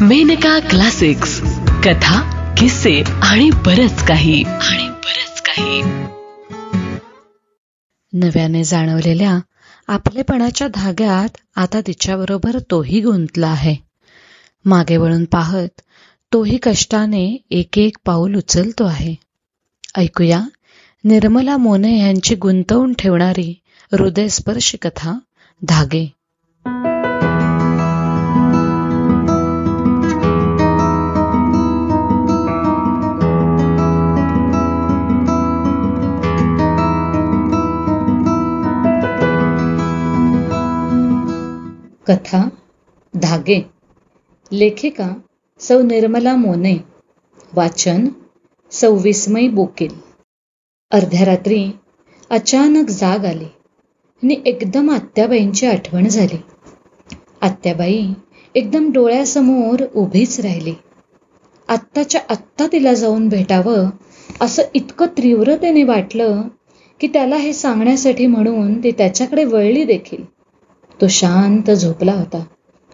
Maneka classics. कथा किस्से आणि बरच काही. आणि बरच काही. नव्याने जाणवलेल्या आपलेपणाच्या धाग्यात आता तिच्याबरोबर तोही गुंतला आहे. मागे वळून पाहत तोही कष्टाने एक एक पाऊल उचलतो आहे. ऐकूया निर्मला मोने यांची गुंतवून ठेवणारी हृदयस्पर्शी कथा धागे. कथा धागे लेखिका सौ निर्मला मोने वाचन सव्वीसमय बोकील. अर्ध्या रात्री अचानक जाग आली आणि एकदम आत्याबाईंची आठवण झाली. आत्याबाई एकदम डोळ्यासमोर उभीच राहिली. आत्ताच्या आत्ता तिला जाऊन भेटावं असं इतकं तीव्रतेने वाटलं की त्याला हे सांगण्यासाठी म्हणून ती त्याच्याकडे वळली देखील. तो शांत झोपला होता.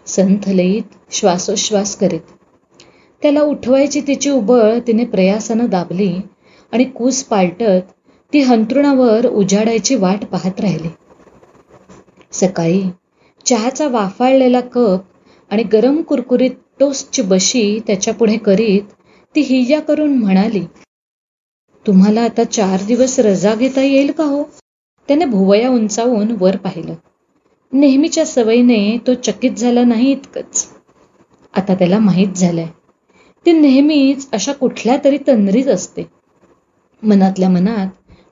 संथ लईत श्वासोश्वास करीत. त्याला उठवायची तिची उबळ तिने प्रयासानं दाबली आणि कूस पालटत ती हंतरुणावर उजाडायची वाट पाहत राहिली. सकाळी चहाचा वाफाळलेला कप आणि गरम कुरकुरीत टोस्टची बशी त्याच्यापुढे करीत ती हिया करून म्हणाली तुम्हाला आता चार दिवस रजा घेता येईल का हो? त्याने भुवया उंचावून वर पाहिलं. नेहमीच्या सवयीने तो चकित झाला नाही इतकंच. आता त्याला माहीत झालंय. ती नेहमीच अशा कुठल्या तरी तंद्रीत असते. मनातल्या मनात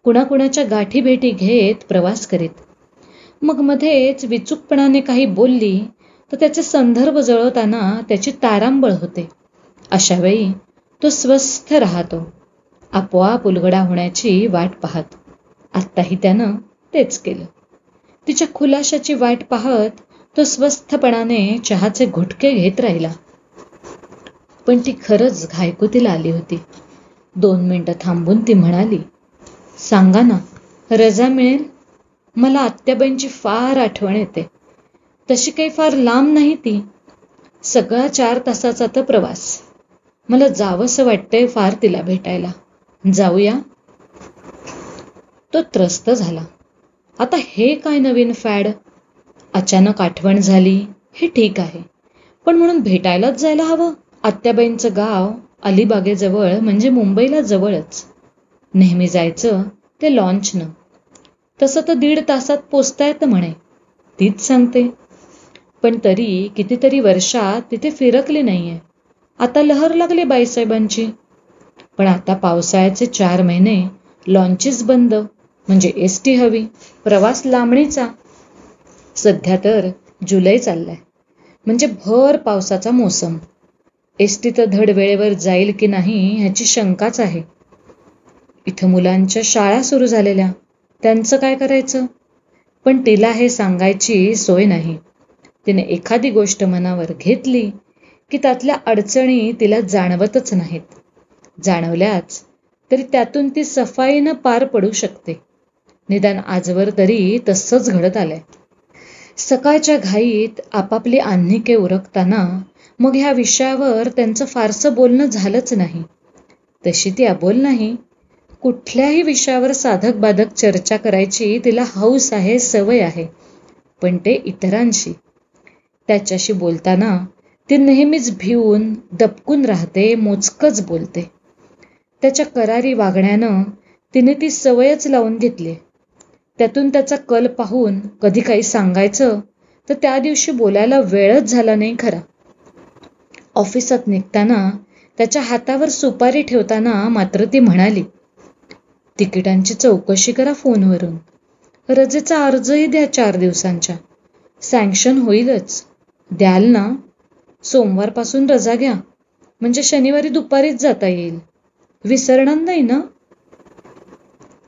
कुणाकुणाच्या गाठी भेटी घेत प्रवास करीत. मग मध्येच विचूकपणाने काही बोलली तर त्याचे संदर्भ जळवताना त्याची तारांबळ होते. अशावेळी तो स्वस्थ राहतो. आपोआप उलगडा होण्याची वाट पाहत. आत्ताही त्यानं तेच केलं. तिच्या खुलाशाची वाट पाहत तो स्वस्थपणाने चहाचे घुटके घेत राहिला. पण ती खरंच घायकुतीला आली होती. दोन मिनटं थांबून ती म्हणाली सांगा ना रजा मिळेल? मला आत्याबाईंची फार आठवण येते. तशी काही फार लांब नाही ती. सगळा चार तासाचा तर प्रवास. मला जावंसं वाटतंय फार तिला भेटायला. जाऊया. तो त्रस्त झाला. आता हे काय नवीन फॅड? अचानक आठवण झाली हे ठीक आहे. पण म्हणून भेटायलाच जायला हवं. आत्याबाईंचं गाव अलिबागेजवळ म्हणजे मुंबईला जवळच. नेहमी जायचं ते लॉन्चनं. तसं तर दीड तासात पोचता येतं म्हणे. तीच सांगते. पण तरी कितीतरी वर्षात तिथे फिरकली नाहीये. आता लहर लागली बाईसाहेबांची. पण आता पावसाळ्याचे चार महिने लॉन्चेस बंद. म्हणजे एस टी हवी प्रवास लांबणीचा. सध्या तर जुलै चाललाय. म्हणजे भर पावसाचा मोसम. एस टी तर धड वेळेवर जाईल की नाही ह्याची शंकाच आहे. इथं मुलांच्या शाळा सुरू झालेल्या. त्यांचं काय करायचं? पण तिला हे सांगायची सोय नाही. तिने एखादी गोष्ट मनावर घेतली की त्यातल्या अडचणी तिला जाणवतच नाहीत. जाणवल्याच तरी त्यातून ती सफाईनं पार पडू शकते. निदान आजवर तरी तसंच घडत आलंय. सकाळच्या घाईत आपापली आन्हिके उरकताना मग ह्या विषयावर त्यांचं फारसं बोलणं झालंच नाही. तशी ती अबोल नाही. कुठल्याही विषयावर साधक बाधक चर्चा करायची तिला हौस आहे सवय आहे. पण ते इतरांशी. त्याच्याशी बोलताना ती नेहमीच भिवून दपकून राहते मोजकच बोलते. त्याच्या करारी वागण्यानं तिने ती सवयच लावून घेतली. त्यातून त्याचा कल पाहून कधी काही सांगायचं तर त्या दिवशी बोलायला वेळच झाला नाही खरा. ऑफिसात निघताना त्याच्या हातावर सुपारी ठेवताना मात्र ती म्हणाली तिकिटांची चौकशी करा फोनवरून. रजेचा अर्जही द्या चार दिवसांच्या. सँक्शन होईलच. द्याल ना? सोमवारपासून रजा घ्या. म्हणजे शनिवारी दुपारीच जाता येईल. विसरणार नाही ना?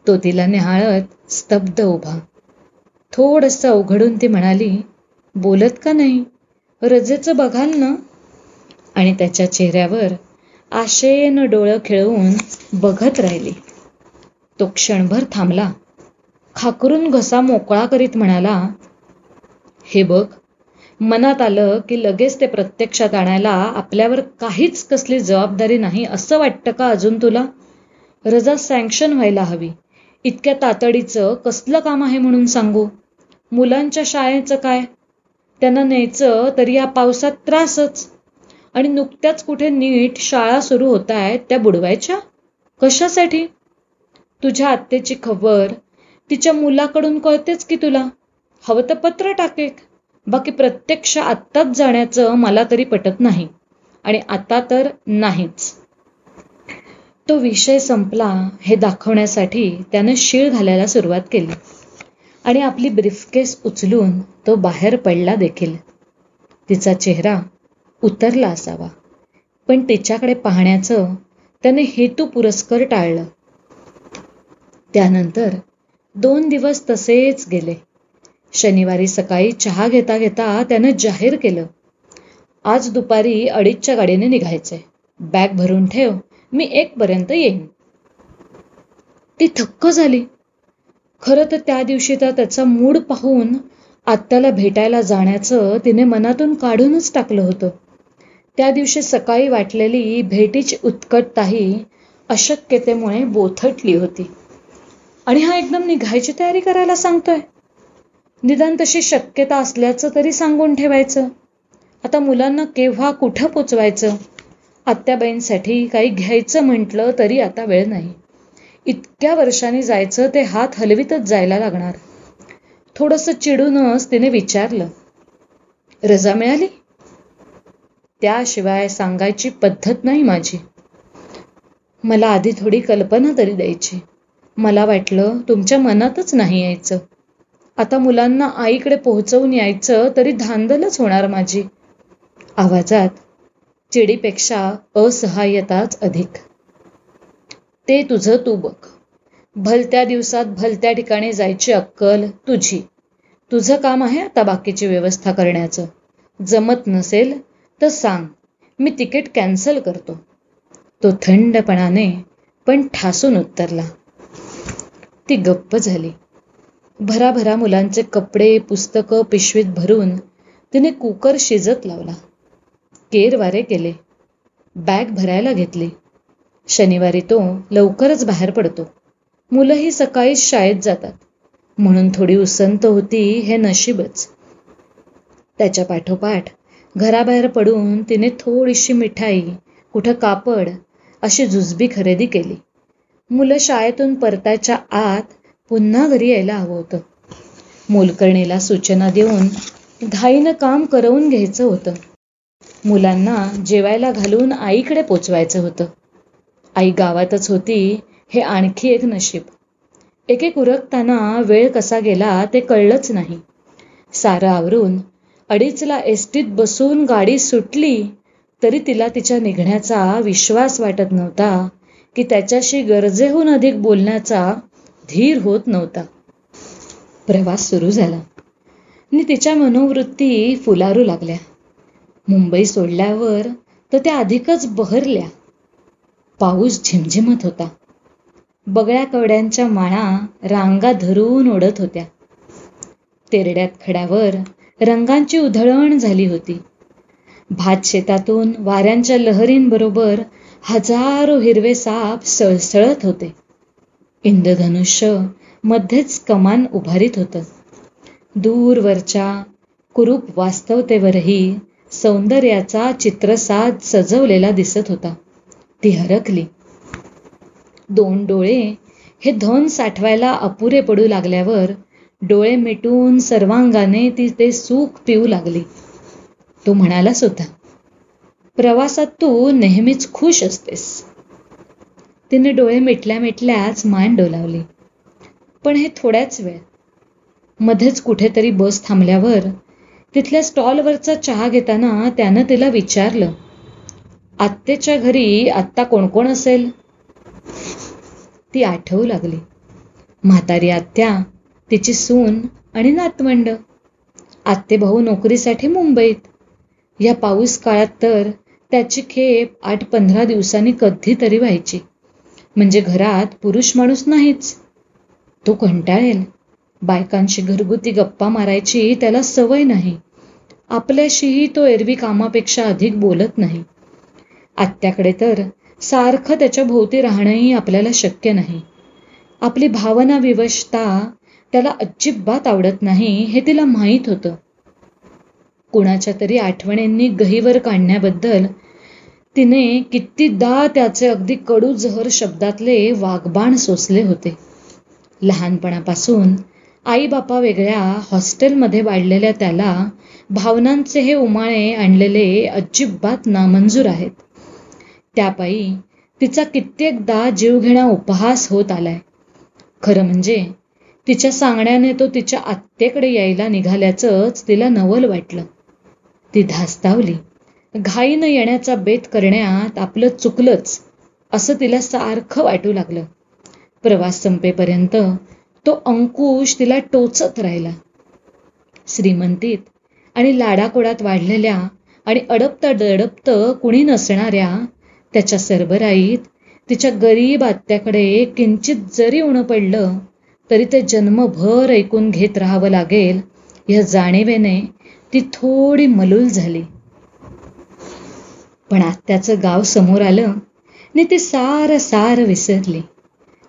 तो तिला निहाळत स्तब्ध उभा. थोडस अवघडून ती म्हणाली बोलत का नाही? रजेचं बघाल ना. आणि त्याच्या चेहऱ्यावर आशेनं डोळं खेळवून बघत राहिली. तो क्षणभर थांबला. खाकरून घसा मोकळा करीत म्हणाला हे बघ मनात आलं की लगेच ते प्रत्यक्षात आणायला आपल्यावर काहीच कसली जबाबदारी नाही असं वाटतं का अजून तुला? रजा सँक्शन व्हायला हवी. इतक्या तातडीचं कसलं काम आहे म्हणून सांगू? मुलांच्या शाळेचं काय? त्यांना न्यायचं तरी या पावसात त्रासच. आणि नुकत्याच कुठे नीट शाळा सुरू होत आहेत त्या बुडवायच्या? कशासाठी? तुझ्या आत्तेची खबर तिच्या मुलाकडून कळतेच की तुला? हवं तर पत्र टाकेक बाकी प्रत्यक्ष आत्ताच जाण्याचं मला तरी पटत नाही. आणि आता तर नाहीच. तो विषय संपला हे दाखवण्यासाठी त्यानं शीळ घालायला सुरुवात केली. आणि आपली ब्रीफकेस उचलून तो बाहेर पडला देखील. तिचा चेहरा उतरला असावा. पण तिच्याकडे पाहण्याचं त्याने हेतू पुरस्कर टाळलं. त्यानंतर दोन दिवस तसेच गेले. शनिवारी सकाळी चहा घेता घेता त्यानं जाहीर केलं. आज दुपारी अडीचच्या गाडीने निघायचंय. बॅग भरून ठेव. मी एक पर्यंत येईन. ती थक्क झाली. खरं तर त्या दिवशी तर त्याचा मूड पाहून आत्याला भेटायला जाण्याचं तिने मनातून काढूनच टाकलं होतं. त्या दिवशी सकाळी वाटलेली भेटीची उत्कटताही अशक्यतेमुळे बोथटली होती. आणि हा एकदम निघायची तयारी करायला सांगतोय. निदान तशी शक्यता असल्याचं तरी सांगून ठेवायचं. आता मुलांना केव्हा कुठं पोचवायचं? आत्याबाईंसाठी काही घ्यायचं म्हटलं तरी आता वेळ नाही. इतक्या वर्षांनी जायचं ते हात हलवीतच जायला लागणार. थोडंसं चिडूनच तिने विचारलं रजा मिळाली? त्याशिवाय सांगायची पद्धत नाही माझी. मला आधी थोडी कल्पना तरी द्यायची. मला वाटलं तुमच्या मनातच नाही यायचं. आता मुलांना आईकडे पोहोचवून यायचं तरी धांदलच होणार माझी. आवाजात चिडीपेक्षा असहाय्यताच अधिक. ते तुझं तू बघ. भलत्या दिवसात भलत्या ठिकाणी जायची अक्कल तुझी. तुझं काम आहे आता बाकीची व्यवस्था करण्याचं. जमत नसेल तर सांग. मी तिकीट कॅन्सल करतो. तो थंडपणाने पण ठासून उत्तरला. ती गप्प झाली. भराभरा मुलांचे कपडे पुस्तकं पिशवीत भरून तिने कुकर शिजत लावला. केर वारे केले बॅग भरायला घेतली. शनिवारी तो लवकरच बाहेर पडतो. मुलंही सकाळीच शाळेत जातात. म्हणून थोडी उसंत होती हे नशीबच. त्याच्या पाठोपाठ घराबाहेर पडून तिने थोडीशी मिठाई कुठं कापड अशी जुजबी खरेदी केली. मुलं शाळेतून परतायच्या आत पुन्हा घरी यायला हवं होतं. मोलकर्णीला सूचना देऊन घाईनं काम करवून घ्यायचं होतं. मुलांना जेवायला घालून आईकडे पोचवायचं होतं. आई गावातच होती हे आणखी एक नशीब. एक एक उरकताना वेळ कसा गेला ते कळलंच नाही. सारं आवरून अडीचला एसटीत बसून गाडी सुटली तरी तिला तिच्या निघण्याचा विश्वास वाटत नव्हता की त्याच्याशी गरजेहून अधिक बोलण्याचा धीर होत नव्हता. प्रवास सुरू झाला. आणि तिच्या मनोवृत्ती फुलारू लागल्या. मुंबई सोडल्यावर तर त्या अधिकच बहरल्या. पाऊस झिमझिमत होता. बगळ्या कवड्यांच्या माळा रांगा धरून ओढत होत्या. तेरड्यात खड्यावर रंगांची उधळण झाली होती. भात शेतातून वाऱ्यांच्या लहरींबरोबर हजारो हिरवे साप सळसळत होते. इंद्रधनुष्य मध्येच कमान उभारीत होतं. दूरवरच्या कुरूप वास्तवतेवरही सौंदर्याचा चित्रसाद सजवलेला दिसत होता. ती हरकली. दोन डोळे हे धन साठवायला अपुरे पडू लागल्यावर डोळे मिटून सर्वांगाने ती ते सुख पिऊ लागली. तो म्हणाला सुद्धा प्रवासात तू नेहमीच खुश असतेस. तिने डोळे मिटल्या मिटल्याच मान डोलावली. पण हे थोड्याच वेळ. मध्येच कुठेतरी बस थांबल्यावर तिथल्या स्टॉलवरचा चहा घेताना त्यानं तिला विचारलं आत्तेच्या घरी आत्ता कोण कोण असेल? ती आठवू लागली म्हातारी आत्या तिची सून आणि नातवंड आत्ते भाऊ नोकरीसाठी मुंबईत. या पाऊस काळात तर त्याची खेप आठ पंधरा दिवसांनी कधीतरी व्हायची. म्हणजे घरात पुरुष माणूस नाहीच. तो कंटाळेल. बायकांशी घरगुती गप्पा मारायची त्याला सवय नाही. आपल्याशीही तो एरवी कामापेक्षा अधिक बोलत नाही. आत्याकडे तर सारखं त्याच्या भोवती राहणंही आपल्याला शक्य नाही. आपली भावना विवशता त्याला अजिबात आवडत नाही हे तिला माहीत होतं. कुणाच्या तरी आठवणींनी गहीवर काढण्याबद्दल तिने कितीदा त्याचे अगदी कडू जहर शब्दातले वाघबाण सोसले होते. लहानपणापासून आई बापा वेगळ्या हॉस्टेलमध्ये वाढलेल्या त्याला भावनांचे हे उमाळे आणलेले अजिबात नामंजूर आहेत. त्यापायी तिचा कित्येकदा जीवघेणा उपहास होत आलाय. खरं म्हणजे तिच्या सांगण्याने तो तिच्या आत्तेकडे यायला निघाल्याचंच तिला नवल वाटलं. ती धास्तावली. घाईनं येण्याचा बेत करण्यात आपलं चुकलंच असं तिला सारखं वाटू लागलं. प्रवास संपेपर्यंत तो अंकुश तिला टोचत राहिला. श्रीमंतीत आणि लाडाकोडात वाढलेल्या आणि अडपता डडपत कुणी नसणाऱ्या त्याच्या सरबराईत तिच्या गरीब आत्याकडे किंचित जरी उणं पडलं तरी ते जन्मभर ऐकून घेत राहावं लागेल ह्या जाणीवेने ती थोडी मलूल झाली. पण आत्याचं गाव समोर आलं आणि ती सार सार विसरली.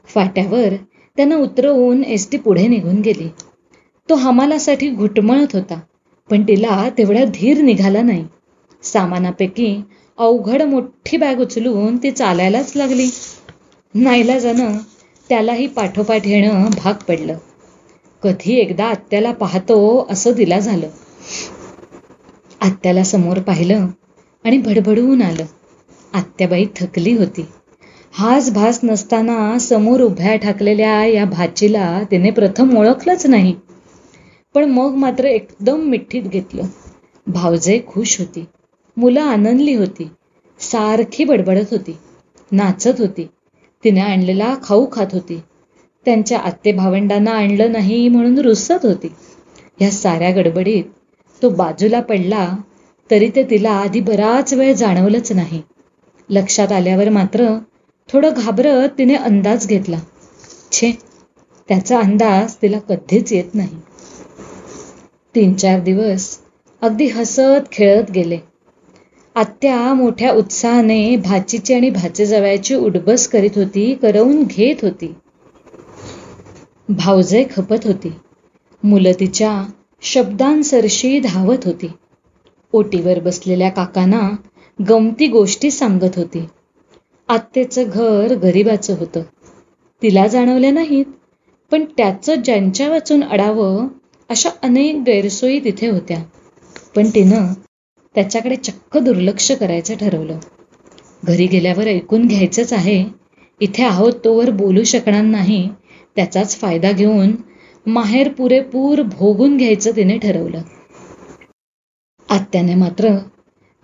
फाट्यावर त्यांना उतरवून एस टी पुढे निघून गेली. तो हमालासाठी घुटमळत होता पण तिला तेवढा धीर निघाला नाही. सामानापैकी अवघड मोठी बॅग उचलून ती चालायलाच लागली. नाईलाजानं त्यालाही पाठोपाठ येणं भाग पडलं. कधी एकदा आत्याला पाहतो असं तिला झालं. आत्याला समोर पाहिलं आणि भडभडून आलं. आत्याबाई थकली होती. हाच भास नसताना समोर उभ्या ठाकलेल्या या भाचीला तिने प्रथम ओळखलंच नाही. पण मग मात्र एकदम मिठीत घेतलं. भावजे खुश होती. मुलं आनंदली होती. सारखी बडबडत होती. नाचत होती. तिने आणलेला खाऊ खात होती. त्यांच्या आत्ते भावंडांना आणलं नाही म्हणून रुसत होती. ह्या साऱ्या गडबडीत तो बाजूला पडला तरी ते तिला आधी बराच वेळ जाणवलंच नाही. लक्षात आल्यावर मात्र थोडं घाबरत तिने अंदाज घेतला. छे त्याचा अंदाज तिला कधीच येत नाही. तीन चार दिवस अगदी हसत खेळत गेले. आत्या मोठ्या उत्साहाने भाचीची आणि भाचेजवळची उडबस करीत होती करवून घेत होती. भावजय खपत होती. मुलं तिच्या शब्दांसरशी धावत होती. ओटीवर बसलेल्या काकांना गमती गोष्टी सांगत होती. आत्तेचं घर गरिबाचं होतं. तिला जाणवल्या नाहीत पण त्याचं ज्यांच्या वाचून अडावं अशा अनेक गैरसोयी तिथे होत्या. पण तिनं त्याच्याकडे चक्क दुर्लक्ष करायचं ठरवलं. घरी गेल्यावर ऐकून घ्यायचंच आहे इथे आहोत तोवर बोलू शकणार नाही त्याचाच फायदा घेऊन माहेर पुरेपूर भोगून घ्यायचं तिने ठरवलं. आत्याने मात्र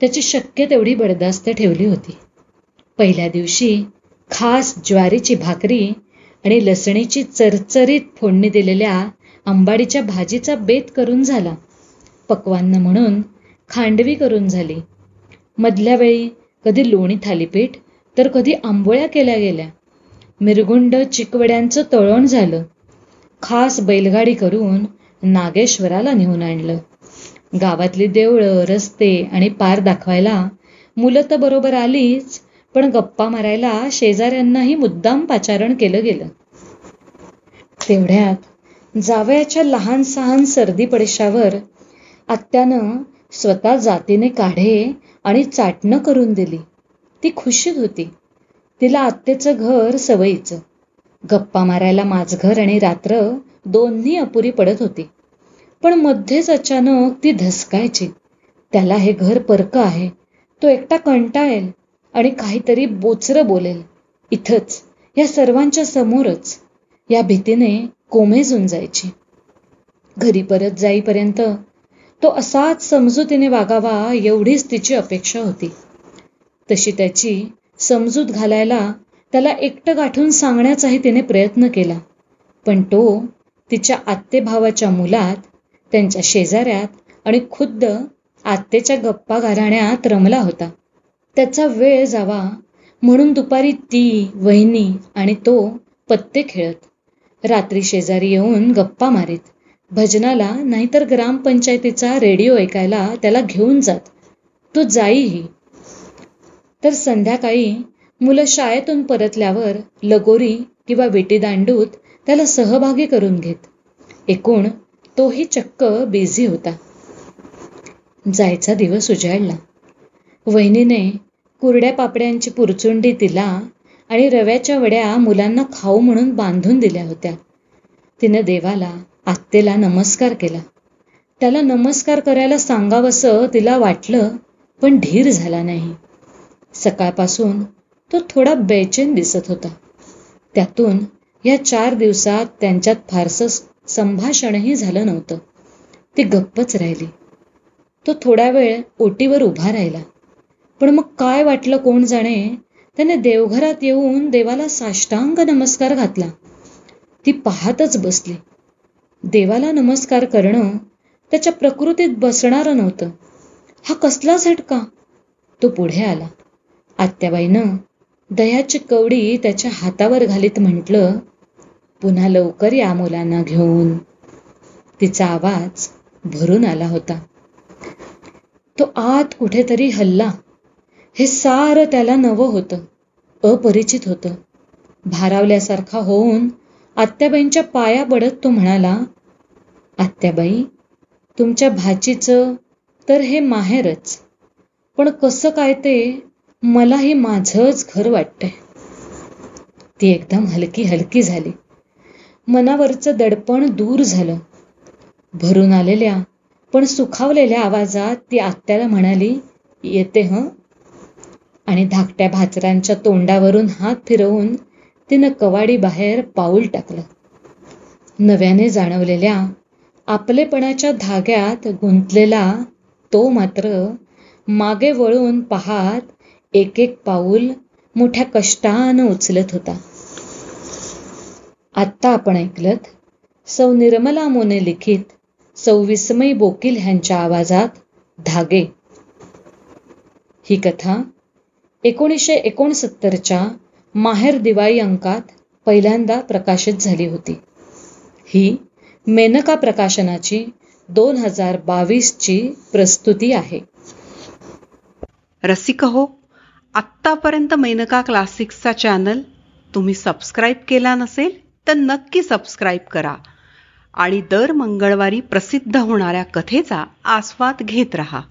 त्याची शक्य तेवढी बडदास्त ठेवली होती. पहिल्या दिवशी खास ज्वारीची भाकरी आणि लसणीची चरचरीत फोडणी दिलेल्या आंबाडीच्या भाजीचा बेत करून झाला. पक्वान्न म्हणून खांडवी करून झाली. मधल्या वेळी कधी लोणी थालीपीठ तर कधी आंबोळ्या केल्या गेल्या. मिरगुंड चिकवड्यांचं तळण झालं. खास बैलगाडी करून नागेश्वराला नेऊन आणलं. गावातली देवळं रस्ते आणि पार दाखवायला मुलं तर बरोबर आलीच पण गप्पा मारायला शेजाऱ्यांनाही मुद्दाम पाचारण केलं गेलं. तेवढ्यात जावयाच्या लहान सहान सर्दी पडशावर आत्यानं स्वतः जातीने काढे आणि चाटणं करून दिली. ती खुशीत होती. तिला आत्तेचं घर सवयीचं. गप्पा मारायला माझघर आणि रात्र दोन्ही अपुरी पडत होती. पण मध्येच अचानक ती धसकायची. त्याला हे घर परकं आहे. तो एकटा कंटाळेल. आणि काहीतरी बोचरं बोलेल. इथंच या सर्वांच्या समोरच या भीतीने कोमेजून जायची. घरी परत जाईपर्यंत तो असाच समजुतीने वागावा एवढीच तिची अपेक्षा होती. तशी त्याची समजूत घालायला त्याला एकटं गाठून सांगण्याचाही तिने प्रयत्न केला. पण तो तिच्या आत्तेभावाच्या मुलात त्यांच्या शेजाऱ्यात आणि खुद्द आत्तेच्या गप्पा घराण्यात रमला होता. त्याचा वेळ जावा म्हणून दुपारी ती वहिनी आणि तो पत्ते खेळत. रात्री शेजारी येऊन गप्पा मारीत. भजनाला नाहीतर ग्रामपंचायतीचा रेडिओ ऐकायला त्याला घेऊन जात. तो जाईही. तर संध्याकाळी मुलं शाळेतून परतल्यावर लगोरी किंवा विटीदांडूत त्याला सहभागी करून घेत. एकूण तोही चक्क बिझी होता. जायचा दिवस उजाडला वहिनीने कुरड्या पापड्यांची पुरचुंडी तिला आणि रव्याच्या वड्या मुलांना खाऊ म्हणून बांधून दिल्या होत्या. तिनं देवाला आत्तेला नमस्कार केला. त्याला नमस्कार करायला सांगावंसं तिला वाटलं पण धीर झाला नाही. सकाळपासून तो थोडा बेचैन दिसत होता. त्यातून या चार दिवसात त्यांच्यात फारसं संभाषणही झालं नव्हतं. ती गप्पच राहिली. तो थोडा वेळ ओटीवर उभा राहिला. पण मग काय वाटलं कोण जाणे? त्याने देवघरात येऊन देवाला साष्टांग नमस्कार घातला. ती पाहतच बसली. देवाला नमस्कार करणं त्याच्या प्रकृतीत बसणारं नव्हतं. हा कसला झटका? तो पुढे आला. आत्याबाईनं दह्याची कवडी त्याच्या हातावर घालीत म्हटलं पुन्हा लवकर या मुलांना घेऊन. तिचा आवाज भरून आला होता. तो आत कुठेतरी हल्ला. हे सारं त्याला नवं होतं अपरिचित होतं. भारावल्यासारखा होऊन आत्याबाईंच्या पाया पडत तो म्हणाला आत्याबाई तुमच्या भाचीचं तर हे माहेरच पण कसं काय ते मला हे माझंच घर वाटतंय. ती एकदम हलकी हलकी झाली. मनावरचं दडपण दूर झालं. भरून आलेल्या पण सुखावलेल्या आवाजात ती आत्याला म्हणाली येते हं आणि धाकट्या भाचरांच्या तोंडावरून हात फिरवून तिनं कवाडी बाहेर पाऊल टाकलं. नव्याने जाणवलेल्या आपलेपणाच्या धाग्यात गुंतलेला तो मात्र मागे वळून पाहात एक एक पाऊल मोठ्या कष्टानं उचलत होता. आत्ता आपण ऐकलत सौ निर्मला मोने लिखित सौ विस्मय बोकील ह्यांच्या आवाजात धागे. ही कथा एकोणीसशे एकोणसत्तरच्या माहेर दिवाळी अंकात पहिल्यांदा प्रकाशित झाली होती. ही मेनका प्रकाशनाची दोन हजार बावीसची प्रस्तुती आहे. रसिक हो आत्तापर्यंत मेनका क्लासिक्सचा चॅनल तुम्ही सबस्क्राईब केला नसेल तर नक्की सबस्क्राईब करा आणि दर मंगळवारी प्रसिद्ध होणाऱ्या कथेचा आस्वाद घेत रहा.